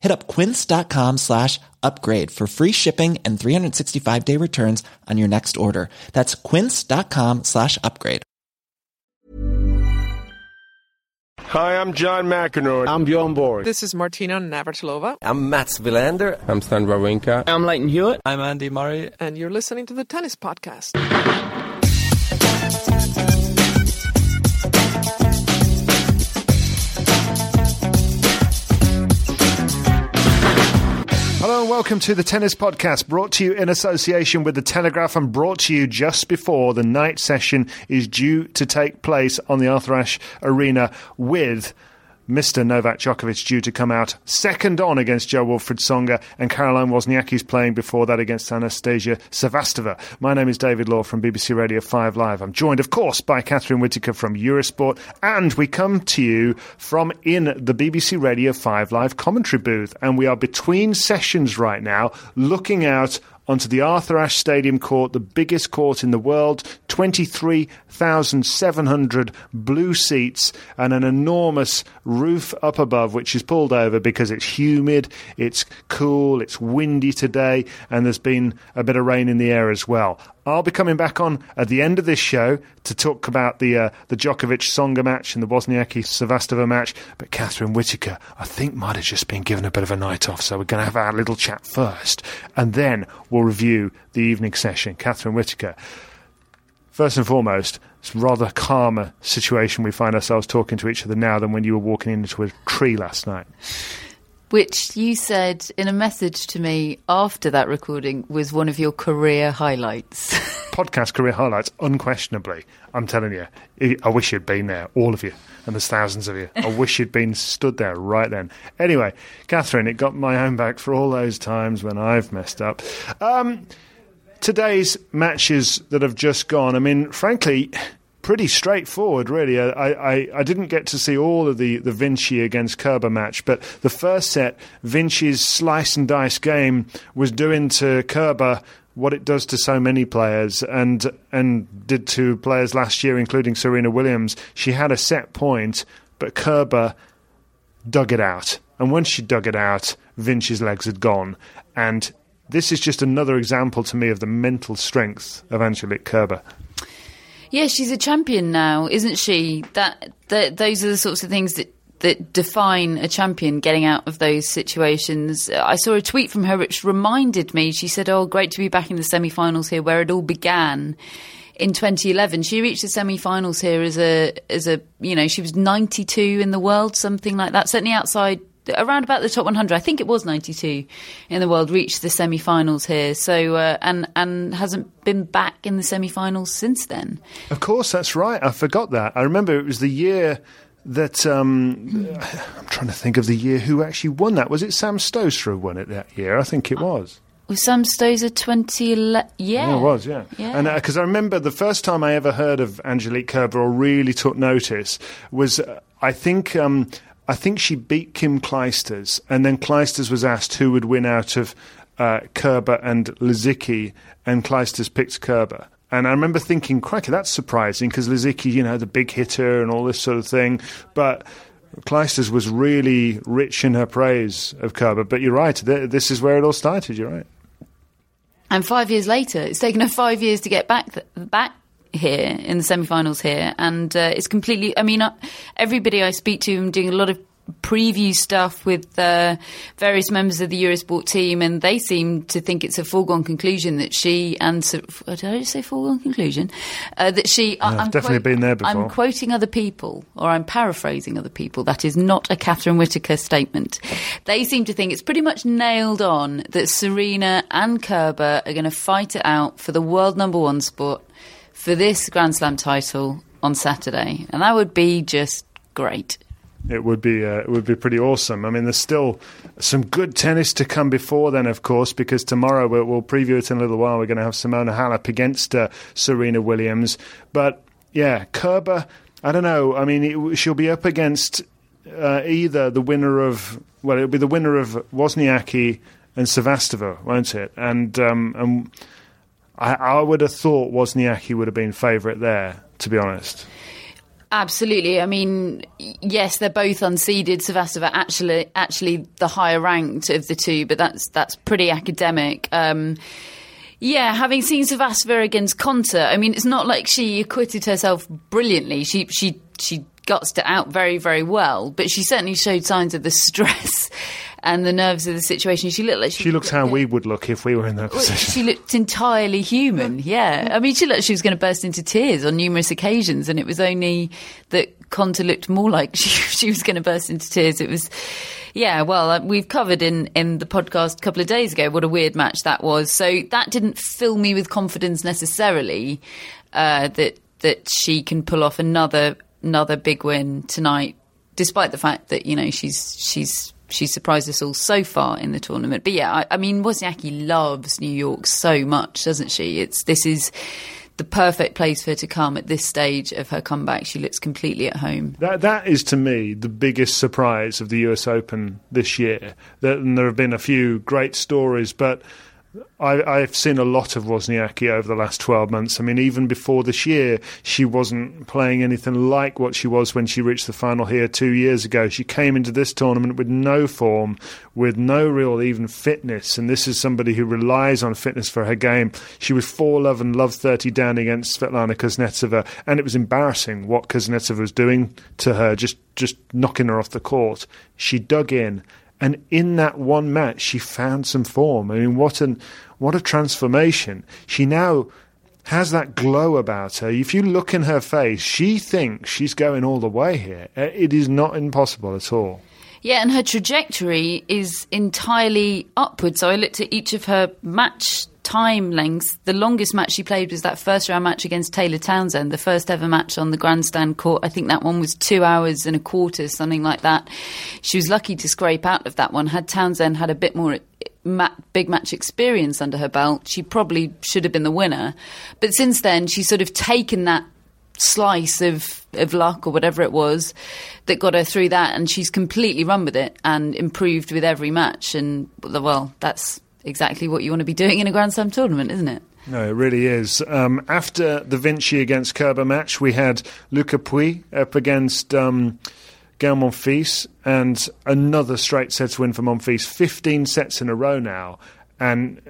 Hit up quince.com slash upgrade for free shipping and 365 day returns on your next order. That's quince.com slash upgrade. Hi, I'm John McEnroe. I'm Bjorn Borg. This is Martina Navratilova. I'm Mats Wilander. I'm Stan Wawrinka. I'm Lleyton Hewitt. I'm Andy Murray. And you're listening to the Tennis Podcast. Hello and welcome to the Tennis Podcast, brought to you in association with The Telegraph and brought to you just before the night session is due to take place on the Arthur Ashe Arena with Mr. Novak Djokovic due to come out second on against Jo-Wilfried Tsonga, and Caroline Wozniacki's playing before that against Anastasia Sevastova. My name is David Law from BBC Radio 5 Live. I'm joined, of course, by Catherine Whitaker from Eurosport, and we come to you from in the BBC Radio 5 Live commentary booth, and we are between sessions right now, looking out onto the Arthur Ashe Stadium court, the biggest court in the world, 23,700 blue seats, and an enormous roof up above, which is pulled over because it's humid, it's cool, it's windy today, and there's been a bit of rain in the air as well. I'll be coming back on at the end of this show to talk about the uh, the Djokovic Tsonga match and the Wozniacki Sevastova match. But Catherine Whitaker, I think, might have just been given a bit of a night off. So we're going to have our little chat first, and then we'll review the evening session. Catherine Whitaker. First and foremost, it's rather calmer situation we find ourselves talking to each other now than when you were walking into a tree last night which you said in a message to me after that recording was one of your career highlights. Podcast career highlights, unquestionably. I'm telling you, I wish you'd been there, all of you, and there's thousands of you. I wish you'd been stood there right then. Anyway, Catherine, it got my own back for all those times when I've messed up. Um, today's matches that have just gone, I mean, frankly, pretty straightforward, really. I, I, I didn't get to see all of the, the Vinci against Kerber match, but the first set, Vinci's slice and dice game was doing to Kerber what it does to so many players and and did to players last year, including Serena Williams. She had a set point, but Kerber dug it out. And once she dug it out, Vinci's legs had gone. And this is just another example to me of the mental strength of Angelique Kerber. Yeah, she's a champion now, isn't she? That, that those are the sorts of things that that define a champion getting out of those situations. I saw a tweet from her which reminded me. She said, "Oh, great to be back in the semi-finals here, where it all began." In 2011, she reached the semi-finals here as a as a you know she was 92 in the world, something like that. Certainly outside around about the top 100. I think it was 92 in the world reached the semi-finals here. So uh, and and hasn't been back in the semi-finals since then. Of course, that's right. I forgot that. I remember it was the year that um, I'm trying to think of the year who actually won that. Was it Sam Stosur who won it that year? I think it was. Was Sam Stosur 2011? Yeah. yeah. it was, yeah. yeah. And because uh, I remember the first time I ever heard of Angelique Kerber or really took notice was, uh, I think, um, I think she beat Kim Clijsters, and then Clijsters was asked who would win out of uh, Kerber and Lisicki, and Clijsters picked Kerber. And I remember thinking, crikey, that's surprising because Lisicki, you know, the big hitter and all this sort of thing. But Clijsters was really rich in her praise of Kerber. But you're right, th- this is where it all started, you're right. And five years later, it's taken her five years to get back th- back here in the semi-finals here, and uh, it's completely. I mean, uh, everybody I speak to, I'm doing a lot of preview stuff with uh, various members of the Eurosport team, and they seem to think it's a foregone conclusion that she and did I just say foregone conclusion uh, that she. I- I've I'm definitely been there before. I'm quoting other people, or I'm paraphrasing other people. That is not a Catherine Whitaker statement. They seem to think it's pretty much nailed on that Serena and Kerber are going to fight it out for the world number one spot for this Grand Slam title on Saturday, and that would be just great. It would be uh, it would be pretty awesome. I mean, there's still some good tennis to come before then, of course, because tomorrow we'll, we'll preview it in a little while. We're going to have Simona Halep against uh, Serena Williams, but yeah, Kerber. I don't know. I mean, it, she'll be up against uh, either the winner of well, it'll be the winner of Wozniacki and Sevastova, won't it? And um, and I, I would have thought Wozniacki would have been favourite there, to be honest. Absolutely. I mean, yes, they're both unseeded. Sevastova actually, actually the higher ranked of the two, but that's that's pretty academic. Um, yeah, having seen Sevastova against Konta, I mean, it's not like she acquitted herself brilliantly. She she she gutsed it out very very well, but she certainly showed signs of the stress and the nerves of the situation. She looked like she, She looks how we would look if we were in that position. She looked entirely human, yeah. I mean, she looked like she was going to burst into tears on numerous occasions, and it was only that Konta looked more like she, she was going to burst into tears. It was, yeah, well, uh, we've covered in, in the podcast a couple of days ago what a weird match that was. So that didn't fill me with confidence necessarily uh, that that she can pull off another another big win tonight, despite the fact that you know she's she's she's surprised us all so far in the tournament. But yeah, I, I mean Wozniacki loves New York so much, doesn't she? It's this is the perfect place for her to come at this stage of her comeback. She looks completely at home. That that is to me the biggest surprise of the U.S. Open this year. That, and there have been a few great stories, but I, I've seen a lot of Wozniacki over the last twelve months. I mean, even before this year, she wasn't playing anything like what she was when she reached the final here two years ago. She came into this tournament with no form, with no real even fitness, and this is somebody who relies on fitness for her game. She was four love and love thirty down against Svetlana Kuznetsova, and it was embarrassing what Kuznetsova was doing to her, just just knocking her off the court. She dug in. And in that one match, she found some form. I mean, what an what a transformation! She now has that glow about her. If you look in her face, she thinks she's going all the way here. Uh, It is not impossible at all. Yeah, and her trajectory is entirely upward. So I looked at each of her match time lengths. The longest match she played was that first round match against Taylor Townsend, the first ever match on the grandstand court. I think that one was two hours and a quarter, something like that. She was lucky to scrape out of that one. Had Townsend had a bit more big match experience under her belt, she probably should have been the winner. But since then, she's sort of taken that slice of, of luck or whatever it was that got her through that and she's completely run with it and improved with every match and well that's exactly what you want to be doing in a grand slam tournament isn't it No, it really is. Um, after the Vinci against Kerber match, we had Luca Pouille up against um, Gael Monfils, and another straight sets win for Monfils. 15 sets in a row now. And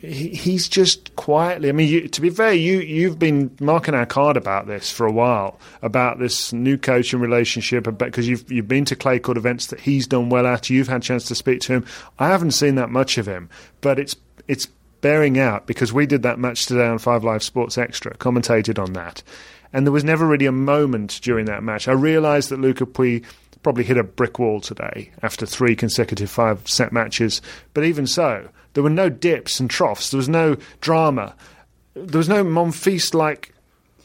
he's just quietly. I mean, you, to be fair, you you've been marking our card about this for a while about this new coaching relationship because you've you've been to clay court events that he's done well at. You've had a chance to speak to him. I haven't seen that much of him, but it's it's bearing out because we did that match today on Five Live Sports Extra, commentated on that, and there was never really a moment during that match. I realised that Luca Pouille probably hit a brick wall today after three consecutive five set matches, but even so, there were no dips and troughs. There was no drama. There was no Monfils like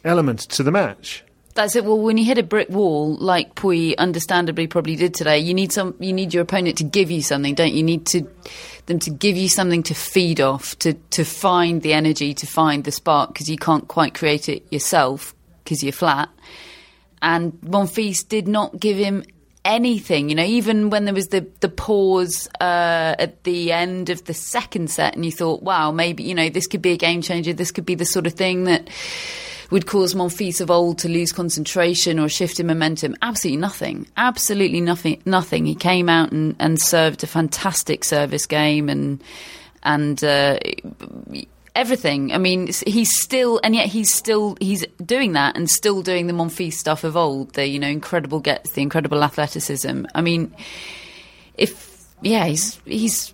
element to the match. That's it. Well, when you hit a brick wall, like Pouille understandably probably did today, you need some. You need your opponent to give you something, don't you? You need to them to give you something to feed off, to to find the energy, to find the spark, because you can't quite create it yourself because you're flat. And Monfils did not give him anything. You know, even when there was the the pause uh, at the end of the second set, and you thought, wow, maybe you know this could be a game changer. This could be the sort of thing that would cause Monfils of old to lose concentration or shift in momentum. Absolutely nothing. Absolutely nothing. Nothing. He came out and, and served a fantastic service game and and uh, everything. I mean, he's still, and yet he's still he's doing that and still doing the Monfils stuff of old. The you know incredible gets, the incredible athleticism. I mean, if yeah, he's he's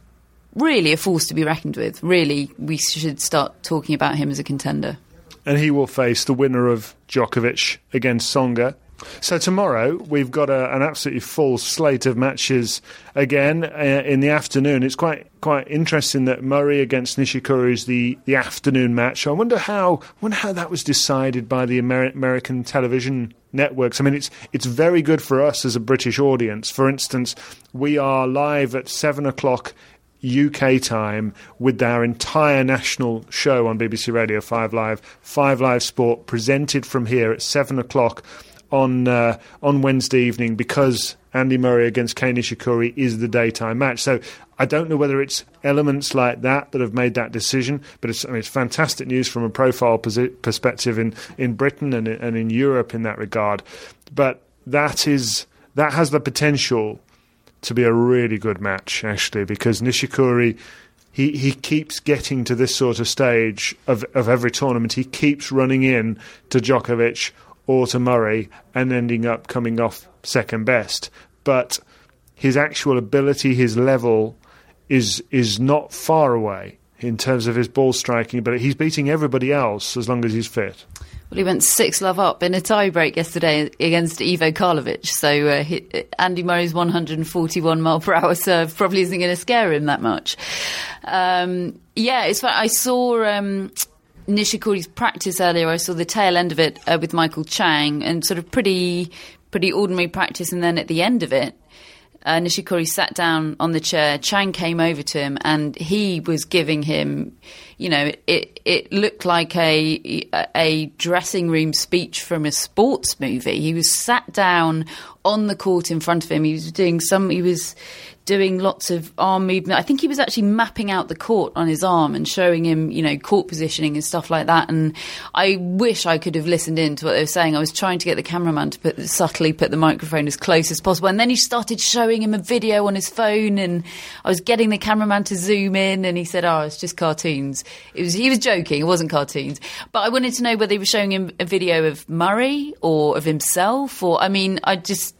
really a force to be reckoned with. Really, we should start talking about him as a contender. and he will face the winner of Djokovic against Tsonga. So tomorrow we've got a, an absolutely full slate of matches again uh, in the afternoon. It's quite quite interesting that Murray against Nishikori is the, the afternoon match. I wonder how wonder how that was decided by the Ameri- American television networks. I mean, it's it's very good for us as a British audience. For instance, we are live at seven o'clock UK time with our entire national show on BBC Radio 5 Live, 5 Live Sport, presented from here at 7 o'clock on, uh, on Wednesday evening because Andy Murray against Kei Nishikori is the daytime match. So I don't know whether it's elements like that that have made that decision, but it's, I mean, it's fantastic news from a profile perspective in, in Britain and, and in Europe in that regard. But that is that has the potential to be a really good match, actually, because Nishikori, he, he keeps getting to this sort of stage of, of every tournament. He keeps running in to Djokovic or to Murray and ending up coming off second best. But his actual ability, his level, is is not far away in terms of his ball striking, but he's beating everybody else as long as he's fit. Well, he went six love up in a tie break yesterday against Ivo Karlovic. So uh, he, Andy Murray's 141 mile per hour serve probably isn't going to scare him that much. Um, yeah, it's. I saw. Um, Nishikori's practice earlier. I saw the tail end of it uh, with Michael Chang, and sort of pretty, pretty ordinary practice. And then at the end of it, uh, Nishikori sat down on the chair. Chang came over to him, and he was giving him, you know, it it looked like a a dressing room speech from a sports movie. He was sat down on the court in front of him. He was doing some. He was doing lots of arm movement. I think he was actually mapping out the court on his arm and showing him, you know, court positioning and stuff like that. And I wish I could have listened in to what they were saying. I was trying to get the cameraman to put subtly put the microphone as close as possible, and then he started showing him a video on his phone, and I was getting the cameraman to zoom in, and he said, "Oh, it's just cartoons." It was he was joking. It wasn't cartoons, but I wanted to know whether he was showing him a video of Murray or of himself, or I mean, I just.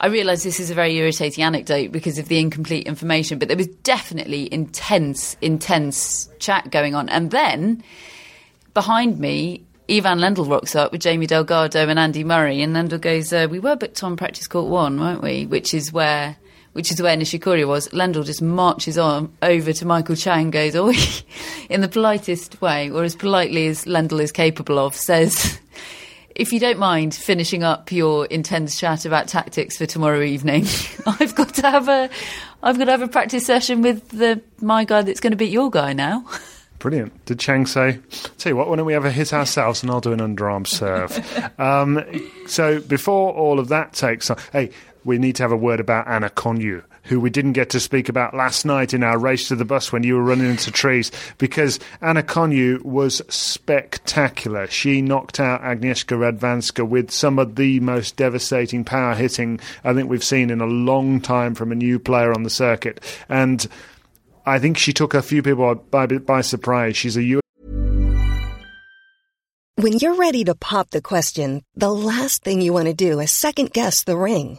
I realise this is a very irritating anecdote because of the incomplete information, but there was definitely intense, intense chat going on. And then behind me, Ivan Lendl rocks up with Jamie Delgado and Andy Murray, and Lendl goes, uh, "We were booked on practice court one, weren't we?" Which is where. Which is where Nishikori was. Lendl just marches on over to Michael Chang goes, oh, in the politest way, or as politely as Lendl is capable of, says, if you don't mind finishing up your intense chat about tactics for tomorrow evening, I've got to have a, I've got to have a practice session with the my guy that's going to beat your guy now. Brilliant. Did Chang say, tell you what, why don't we have a hit ourselves and I'll do an underarm serve? um, so before all of that takes on, hey, we need to have a word about Anna Konjuh, who we didn't get to speak about last night in our race to the bus when you were running into trees, because Anna Konjuh was spectacular. She knocked out Agnieszka Radwanska with some of the most devastating power hitting I think we've seen in a long time from a new player on the circuit. And I think she took a few people by, by surprise. She's a U. When you're ready to pop the question, the last thing you want to do is second guess the ring.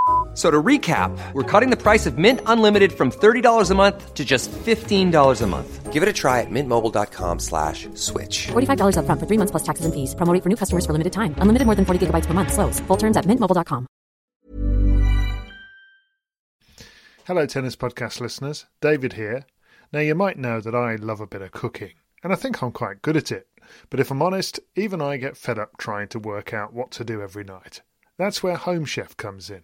F- So to recap, we're cutting the price of Mint Unlimited from $30 a month to just $15 a month. Give it a try at mintmobile.com slash switch. $45 upfront for three months plus taxes and fees. Promo rate for new customers for limited time. Unlimited more than 40 gigabytes per month. Slows. Full terms at mintmobile.com. Hello, Tennis Podcast listeners. David here. Now, you might know that I love a bit of cooking. and I think I'm quite good at it. But if I'm honest, even I get fed up trying to work out what to do every night. That's where Home Chef comes in.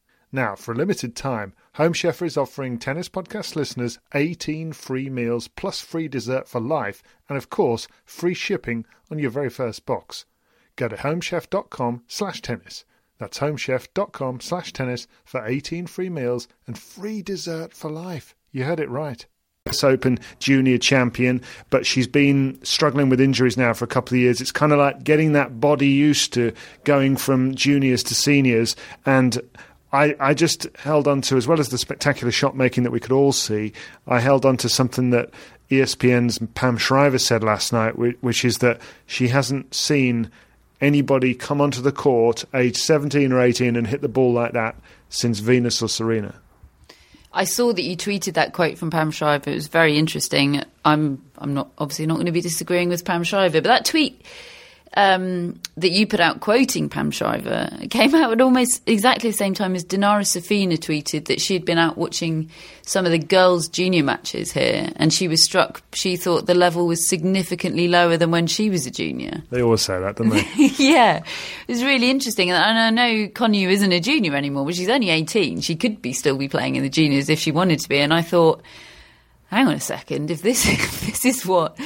Now, for a limited time, Home Chef is offering Tennis Podcast listeners 18 free meals plus free dessert for life, and of course, free shipping on your very first box. Go to homechef.com slash tennis. That's homechef.com slash tennis for 18 free meals and free dessert for life. You heard it right. US Open junior champion, but she's been struggling with injuries now for a couple of years. It's kind of like getting that body used to going from juniors to seniors and I, I just held on to, as well as the spectacular shot making that we could all see, I held on to something that ESPN's Pam Shriver said last night, which is that she hasn't seen anybody come onto the court age 17 or 18 and hit the ball like that since Venus or Serena. I saw that you tweeted that quote from Pam Shriver. It was very interesting. I'm I'm not obviously not going to be disagreeing with Pam Shriver, but that tweet um, that you put out quoting Pam Shriver came out at almost exactly the same time as Dinara Safina tweeted that she'd been out watching some of the girls' junior matches here, and she was struck. She thought the level was significantly lower than when she was a junior. They always say that, don't they? yeah, it was really interesting. And I know Konjuh isn't a junior anymore, but she's only eighteen. She could be still be playing in the juniors if she wanted to be. And I thought hang on a second, if this if this is what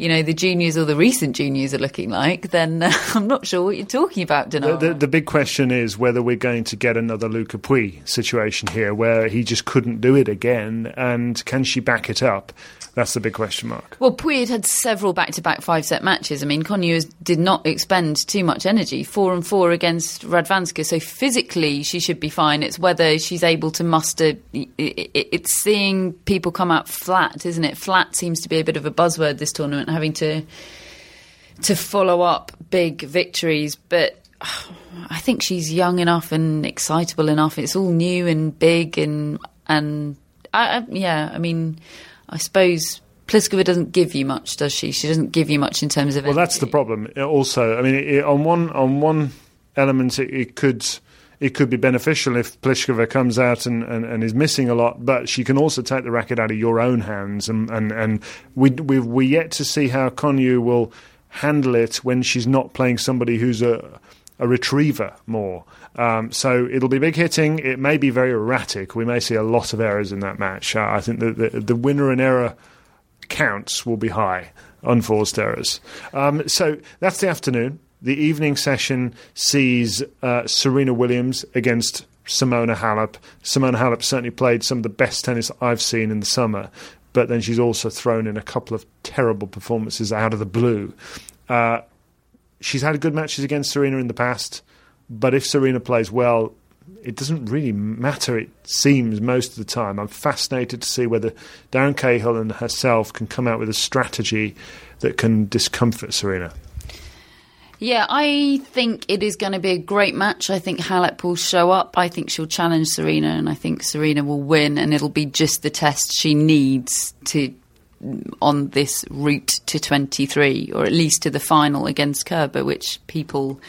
you know the juniors or the recent juniors are looking like, then uh, I'm not sure what you're talking about, Dinara. The, the, the, big question is whether we're going to get another Luca Pouille situation here, where he just couldn't do it again, and can she back it up? That's the big question mark. Well, Pouille had had several back-to-back five-set matches. I mean, Konjuh did not expend too much energy, four and four against Radwanska. So physically, she should be fine. It's whether she's able to muster. It's seeing people come out flat, isn't it? Flat seems to be a bit of a buzzword this tournament, having to to follow up big victories, but. I think she's young enough and excitable enough. It's all new and big and and I, I, yeah. I mean, I suppose Pliskova doesn't give you much, does she? She doesn't give you much in terms of. Well, energy. that's the problem. Also, I mean, it, on one on one element, it, it, could it could be beneficial if Pliskova comes out and, and, and, is missing a lot, but she can also take the racket out of your own hands, and and, and we we we yet to see how Konjuh will handle it when she's not playing somebody who's a a retriever more. Um, so it'll be big hitting. It may be very erratic. We may see a lot of errors in that match. Uh, I think the, the, the winner and error counts will be high, unforced errors. Um, so that's the afternoon. The evening session sees uh, Serena Williams against Simona Halep. Simona Halep certainly played some of the best tennis I've seen in the summer, but then she's also thrown in a couple of terrible performances out of the blue. Uh, she's had good matches against Serena in the past. But if Serena plays well, it doesn't really matter, it seems, most of the time. I'm fascinated to see whether Darren Cahill and herself can come out with a strategy that can discomfort Serena. Yeah, I think it is going to be a great match. I think Halep will show up. I think she'll challenge Serena, and I think Serena will win, and it'll be just the test she needs to on this route to 23, or at least to the final against Kerber, which people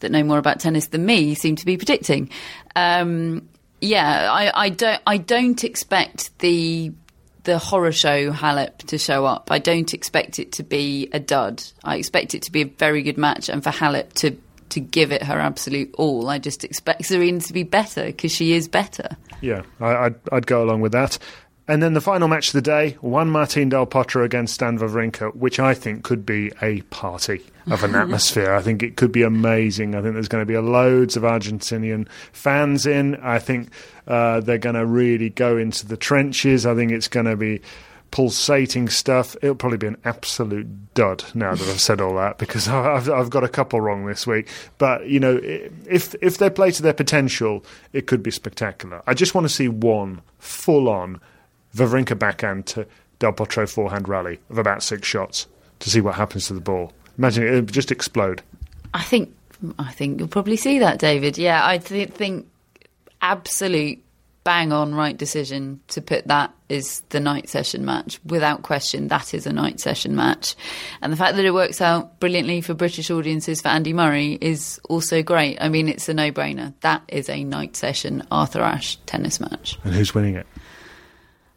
that know more about tennis than me seem to be predicting. Um, yeah, I, I, don't. I don't expect the the horror show Halep to show up. I don't expect it to be a dud. I expect it to be a very good match, and for Halep to to give it her absolute all. I just expect Serena to be better because she is better. Yeah, I, would I'd go along with that. And then the final match of the day, Juan Martin Del Potro against Stan Wawrinka, which I think could be a party of an atmosphere. I think it could be amazing. I think there's going to be loads of Argentinian fans in. I think uh, they're going to really go into the trenches. I think it's going to be pulsating stuff. It'll probably be an absolute dud now that I've said all that because I've, I've got a couple wrong this week. But you know, if if they play to their potential, it could be spectacular. I just want to see one full on Wawrinka backhand to Del Potro forehand rally of about six shots to see what happens to the ball. Imagine it would just explode. I think I think you'll probably see that, David. Yeah, I th- think absolute bang on right decision to put that is the night session match. Without question, that is a night session match. And the fact that it works out brilliantly for British audiences for Andy Murray is also great. I mean, it's a no brainer. That is a night session Arthur Ashe tennis match. And who's winning it?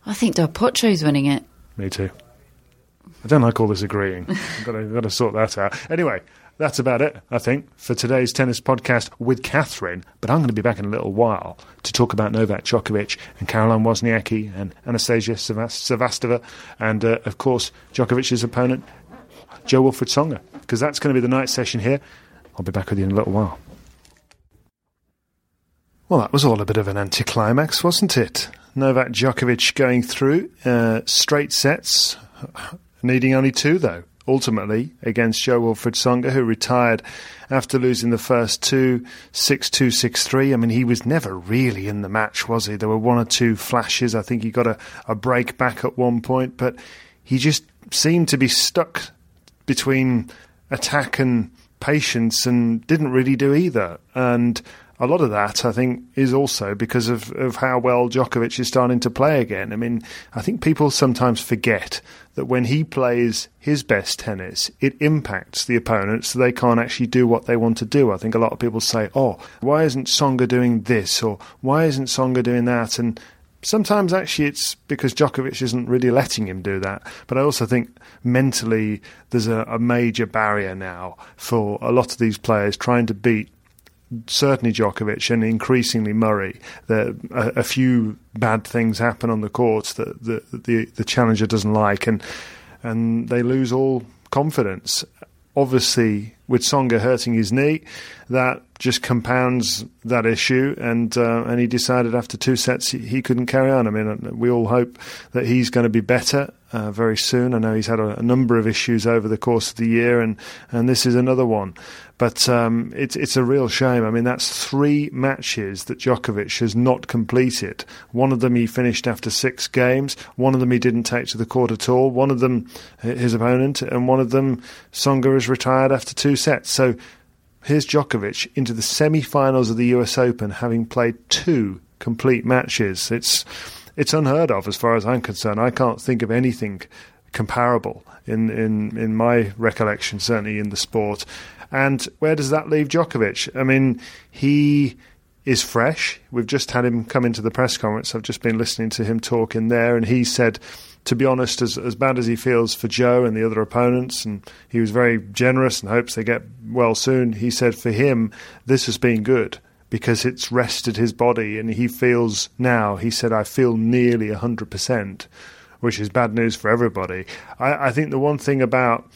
I think Del Potro's winning it. Me too. I don't like all this agreeing. I've got to, got to sort that out. Anyway, that's about it, I think, for today's tennis podcast with Catherine. But I'm going to be back in a little while to talk about Novak Djokovic and Caroline Wozniacki and Anastasia Sevastova and, uh, of course, Djokovic's opponent, Jo-Wilfried Tsonga, because that's going to be the night session here. I'll be back with you in a little while. Well, that was all a bit of an anticlimax, wasn't it? Novak Djokovic going through uh, straight sets, needing only two, though ultimately against Jo-Wilfried Tsonga, who retired after losing the first two, 6 2, 6 3. I mean, he was never really in the match, was he? There were one or two flashes. I think he got a, a break back at one point, but he just seemed to be stuck between attack and patience and didn't really do either. And a lot of that, I think, is also because of, of how well Djokovic is starting to play again. I mean, I think people sometimes forget that when he plays his best tennis, it impacts the opponent so they can't actually do what they want to do. I think a lot of people say, oh, why isn't Tsonga doing this? Or why isn't Tsonga doing that? And sometimes actually it's because Djokovic isn't really letting him do that. But I also think mentally there's a, a major barrier now for a lot of these players trying to beat certainly Djokovic and increasingly Murray, a, a, few bad things happen on the courts that the, the, the challenger doesn't like, and and they lose all confidence. Obviously, with Tsonga hurting his knee, that just compounds that issue, and uh, and he decided after two sets he, couldn't carry on. I mean, we all hope that he's going to be better uh, very soon. I know he's had a, a, number of issues over the course of the year, and and this is another one. But um, it's it's a real shame. I mean, that's three matches that Djokovic has not completed. One of them he finished after six games. One of them he didn't take to the court at all. One of them his opponent, and one of them Tsonga has retired after two sets. So here's Djokovic into the semi-finals of the U.S. Open, having played two complete matches. It's it's unheard of as far as I'm concerned. I can't think of anything comparable in in in my recollection, certainly in the sport. And where does that leave Djokovic? I mean, he is fresh. We've just had him come into the press conference. I've just been listening to him talk in there, and he said, to be honest, as, as bad as he feels for Joe and the other opponents, and he was very generous and hopes they get well soon, he said for him, this has been good because it's rested his body, and he feels now, he said, I feel nearly 100%, which is bad news for everybody. I, I think the one thing about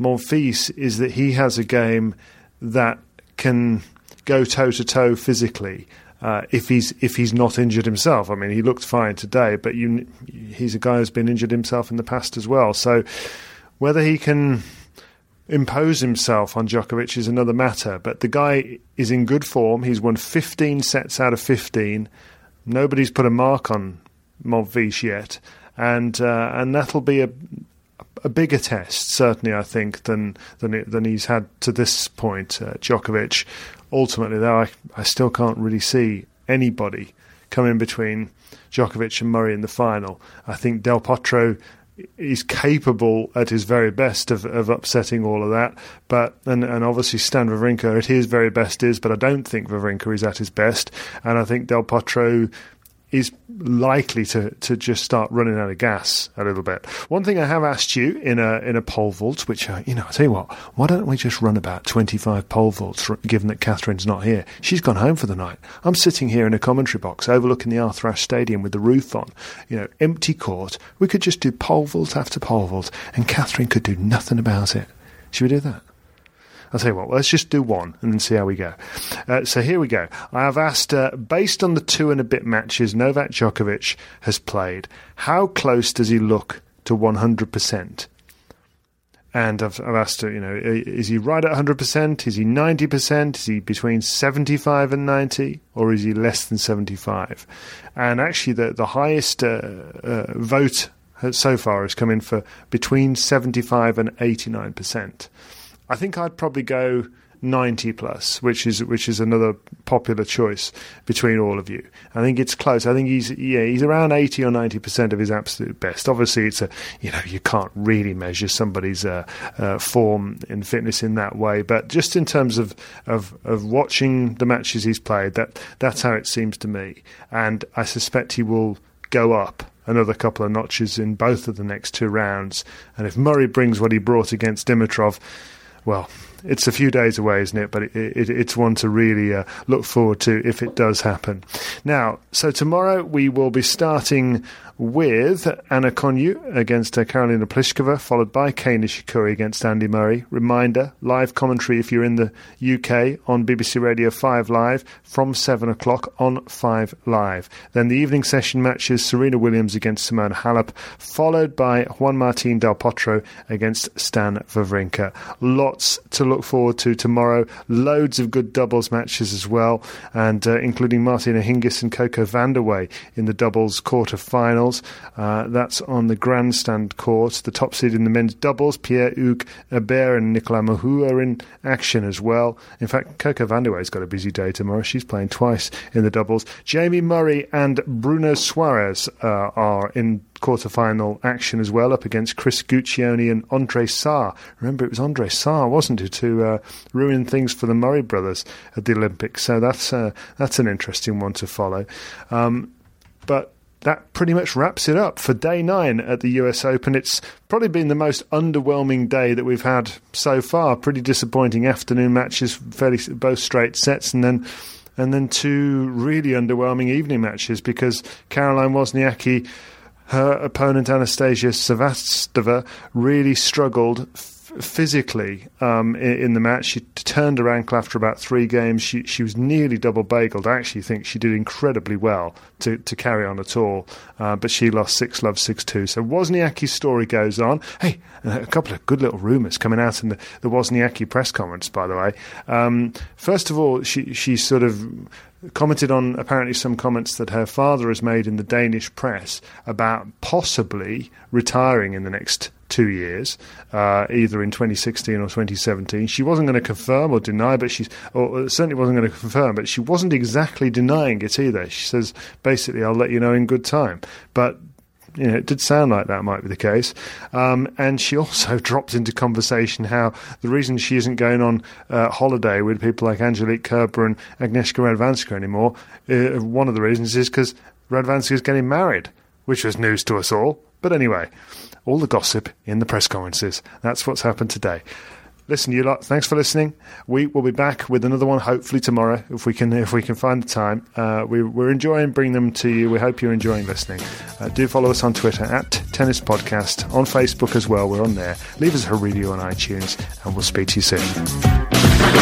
Monfils is that he has a game that can go toe to toe physically. Uh, if he's if he's not injured himself, I mean, he looked fine today, but you, he's a guy who's been injured himself in the past as well. So whether he can impose himself on Djokovic is another matter. But the guy is in good form. He's won 15 sets out of 15. Nobody's put a mark on Monfils yet, and uh, and that'll be a a bigger test, certainly, I think, than than than he's had to this point. Uh, Djokovic, ultimately, though, I, I still can't really see anybody coming between Djokovic and Murray in the final. I think Del Potro is capable at his very best of, of upsetting all of that. But and, and obviously Stan Wawrinka at his very best is, but I don't think Wawrinka is at his best. And I think Del Potro is likely to, to just start running out of gas a little bit. One thing I have asked you in a in a pole vault, which uh, you know, I tell you what, why don't we just run about twenty five pole vaults? Given that Catherine's not here, she's gone home for the night. I'm sitting here in a commentary box overlooking the Arthur Ashe Stadium with the roof on, you know, empty court. We could just do pole vault after pole vault, and Catherine could do nothing about it. Should we do that? I'll tell you what, let's just do one and then see how we go. Uh, so here we go. I have asked, uh, based on the two and a bit matches Novak Djokovic has played, how close does he look to 100%? And I've, I've asked her, you know, is he right at 100%? Is he 90%? Is he between 75 and 90? Or is he less than 75? And actually, the, the highest uh, uh vote uh, so far has come in for between 75 and 89%. I think I'd probably go 90 plus, which is which is another popular choice between all of you. I think it's close. I think he's yeah he's around 80 or 90 percent of his absolute best. Obviously, it's a you know you can't really measure somebody's uh, uh, form and fitness in that way, but just in terms of, of of watching the matches he's played, that that's how it seems to me, and I suspect he will go up another couple of notches in both of the next two rounds. And if Murray brings what he brought against Dimitrov, well, it's a few days away, isn't it? But it, it, it's one to really uh, look forward to if it does happen. Now, so tomorrow we will be starting with Anna Konjuh against uh, Karolina Pliskova, followed by Kei Nishikori against Andy Murray. Reminder, live commentary if you're in the UK on BBC Radio 5 Live from 7 o'clock on 5 Live. Then the evening session matches Serena Williams against Simona Halep, followed by Juan Martín del Potro against Stan Wawrinka. Lots to look forward to tomorrow. Loads of good doubles matches as well, and uh, including Martina Hingis and Coco Vandeweghe in the doubles quarter finals. Uh, that's on the grandstand court. The top seed in the men's doubles, Pierre-Hugues Herbert and Nicolas Mahut are in action as well. In fact, Coco Vandeweghe's got a busy day tomorrow. She's playing twice in the doubles. Jamie Murray and Bruno Soares uh, are in quarter-final action as well, up against Chris Guccione and Andre Sá. Remember, it was Andre Sá, wasn't it, who uh, ruined things for the Murray brothers at the Olympics? So that's uh, that's an interesting one to follow. Um, but that pretty much wraps it up for day nine at the US Open. It's probably been the most underwhelming day that we've had so far. Pretty disappointing afternoon matches, fairly both straight sets, and then and then two really underwhelming evening matches because Caroline Wozniacki, her opponent Anastasia Sevastova, really struggled physically um, in, in, the match. She turned ankle after about three games. She she was nearly double bageled. I actually think she did incredibly well to, to carry on at all, uh, but she lost six love six two. So Wozniacki's story goes on. Hey, a couple of good little rumours coming out in the, the Wozniacki press conference, by the way. Um, first of all, she she sort of commented on apparently some comments that her father has made in the Danish press about possibly retiring in the next two years, uh, either in 2016 or 2017. She wasn't going to confirm or deny, but she's or certainly wasn't going to confirm, but she wasn't exactly denying it either. She says basically, "I'll let you know in good time," but you know, it did sound like that might be the case. Um, and she also dropped into conversation how the reason she isn't going on uh, holiday with people like Angelique Kerber and Agnieszka Radwanska anymore, uh, one of the reasons is because Radwanska is getting married, which was news to us all. But anyway, all the gossip in the press conferences. That's what's happened today. Listen, you lot. Thanks for listening. We will be back with another one, hopefully tomorrow, if we can if we can find the time. Uh, we, are enjoying bringing them to you. We hope you're enjoying listening. Uh, do follow us on Twitter at Tennis Podcast, on Facebook as well. We're on there. Leave us a review on iTunes, and we'll speak to you soon.